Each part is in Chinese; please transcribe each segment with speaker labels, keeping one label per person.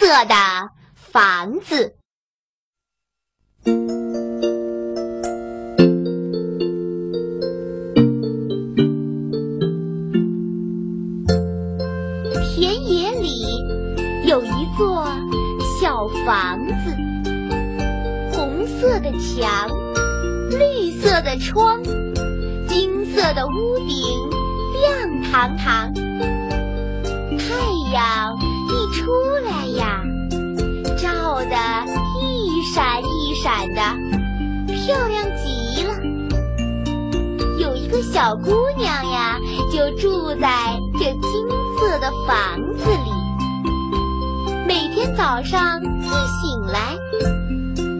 Speaker 1: 色的房子。田野里有一座小房子，红色的墙，绿色的窗，金色的屋顶，亮堂堂。太阳出来呀，照得一闪一闪的，漂亮极了。有一个小姑娘呀，就住在这金色的房子里。每天早上一醒来，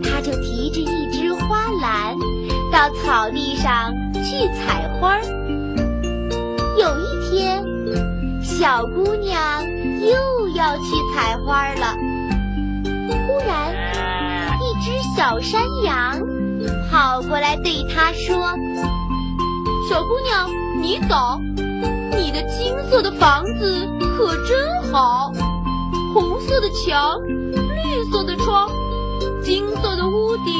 Speaker 1: 她就提着一只花篮到草地上去采花儿。有一天，小姑娘又要去采花了。忽然，一只小山羊跑过来对他说：“小姑娘，你早！你的金色的房子可真好，红色的墙，绿色的窗，金色的屋顶，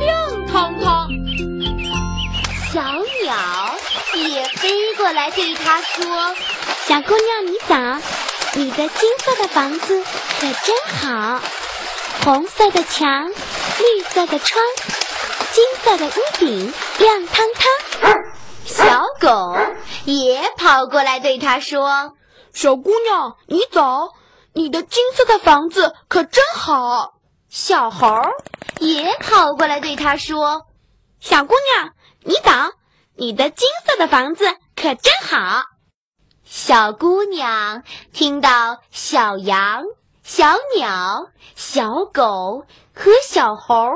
Speaker 1: 亮堂堂。”小鸟也飞过来对他说。
Speaker 2: 小姑娘，你早！你的金色的房子可真好，红色的墙，绿色的窗，金色的屋顶，亮堂堂。
Speaker 1: 小狗也跑过来对他说：“
Speaker 3: 小姑娘，你早！你的金色的房子可真好。”
Speaker 1: 小猴也跑过来对他说：“
Speaker 2: 小姑娘，你早！你的金色的房子可真好。”
Speaker 1: 小姑娘听到小羊、小鸟、小狗和小猴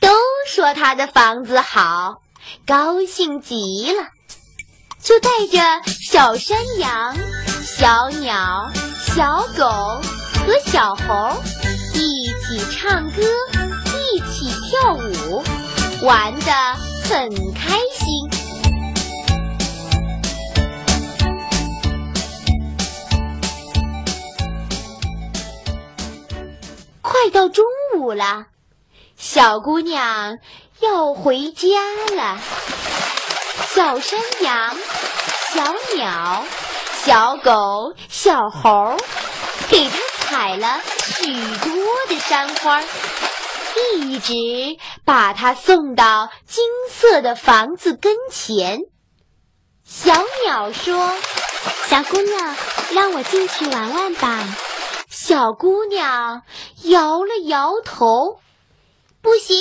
Speaker 1: 都说她的房子好，高兴极了，就带着小山羊、小鸟、小狗和小猴一起唱歌，一起跳舞，玩得很开心。快到中午了，小姑娘要回家了。小山羊、小鸟、小狗、小猴给它采了许多的山花，一直把它送到金色的房子跟前。小鸟说：“
Speaker 2: 小姑娘，让我进去玩玩吧。”
Speaker 1: 小姑娘摇了摇头，不行，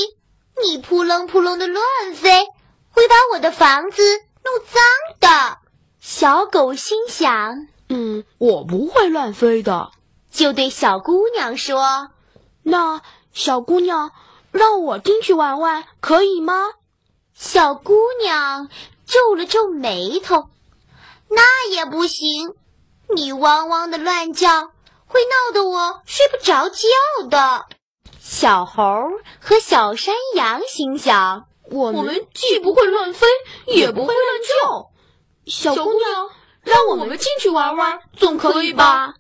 Speaker 1: 你扑棱扑棱的乱飞，会把我的房子弄脏的。小狗心想：“
Speaker 3: 嗯，我不会乱飞的。”
Speaker 1: 就对小姑娘说：“
Speaker 3: 那小姑娘，让我进去玩玩，可以吗？”
Speaker 1: 小姑娘皱了皱眉头：“那也不行，你汪汪的乱叫。”会闹得我睡不着觉的。小猴和小山羊心想：
Speaker 3: 我们既不会乱飞，也不会乱叫。小姑娘，让我们进去玩玩，总可以吧？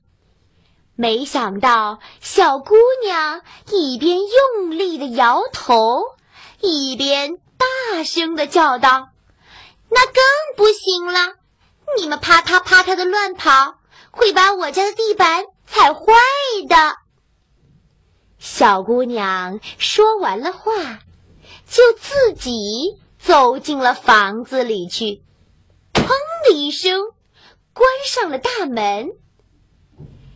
Speaker 1: 没想到，小姑娘一边用力的摇头，一边大声的叫道：“那更不行了！你们啪嗒啪嗒的乱跑，会把我家的地板……”踩坏的。小姑娘说完了话，就自己走进了房子里去，砰的一声关上了大门。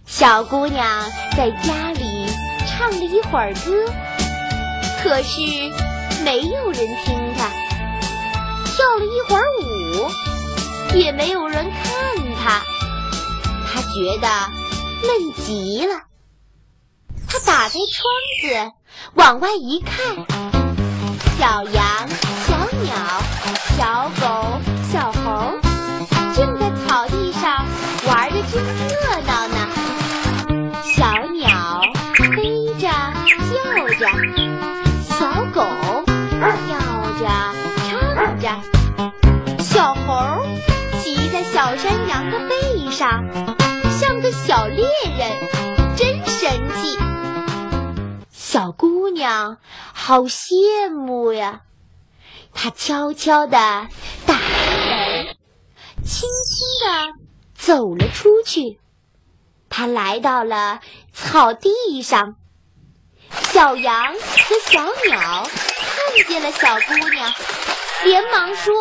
Speaker 1: 小姑娘在家里唱了一会儿歌，可是没有人听她；跳了一会儿舞，也没有人看她。她觉得。闷极了，他打开窗子往外一看，小羊、小鸟、小狗、小猴正在草地上玩的正热闹呢。小鸟飞着叫着，小狗跳着唱着，小猴骑在小山羊的背上。小猎人，真神气。小姑娘好羡慕呀。她悄悄地打开门，轻轻地走了出去。她来到了草地上，小羊和小鸟看见了小姑娘，连忙说：“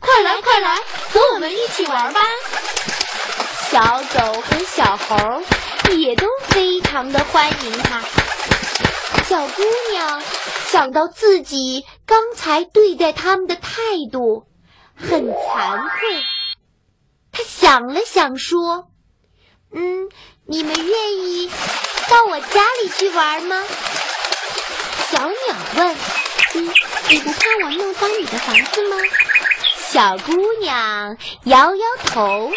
Speaker 3: 快来，快来，和我们一起玩吧！”
Speaker 1: 小狗和小猴也都非常的欢迎她。小姑娘想到自己刚才对待他们的态度，很惭愧。她想了想，说：“嗯，你们愿意到我家里去玩吗？”小鸟问：“
Speaker 2: 嗯，你不怕我弄脏你的房子吗？”
Speaker 1: 小姑娘摇摇头。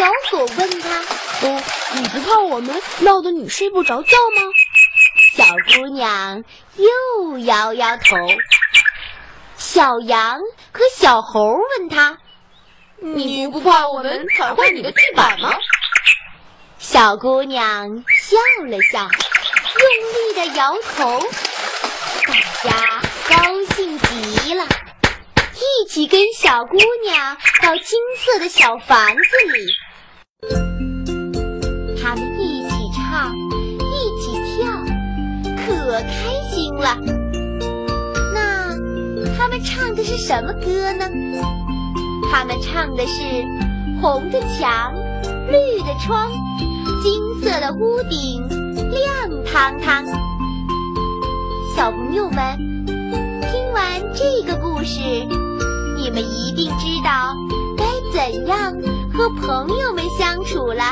Speaker 1: 小狗问他：“
Speaker 3: 哦，你不怕我们闹得你睡不着觉吗？”
Speaker 1: 小姑娘又摇摇头。小羊和小猴问他：“
Speaker 3: 你不怕我们踩坏你的地板吗？”
Speaker 1: 小姑娘笑了笑，用力的摇头。大家高兴极了，一起跟小姑娘到金色的小房子里。他们一起唱，一起跳，可开心了。那他们唱的是什么歌呢？他们唱的是红的墙，绿的窗，金色的屋顶，亮堂堂。小朋友们，听完这个故事，你们一定知道该怎样和朋友们相处了，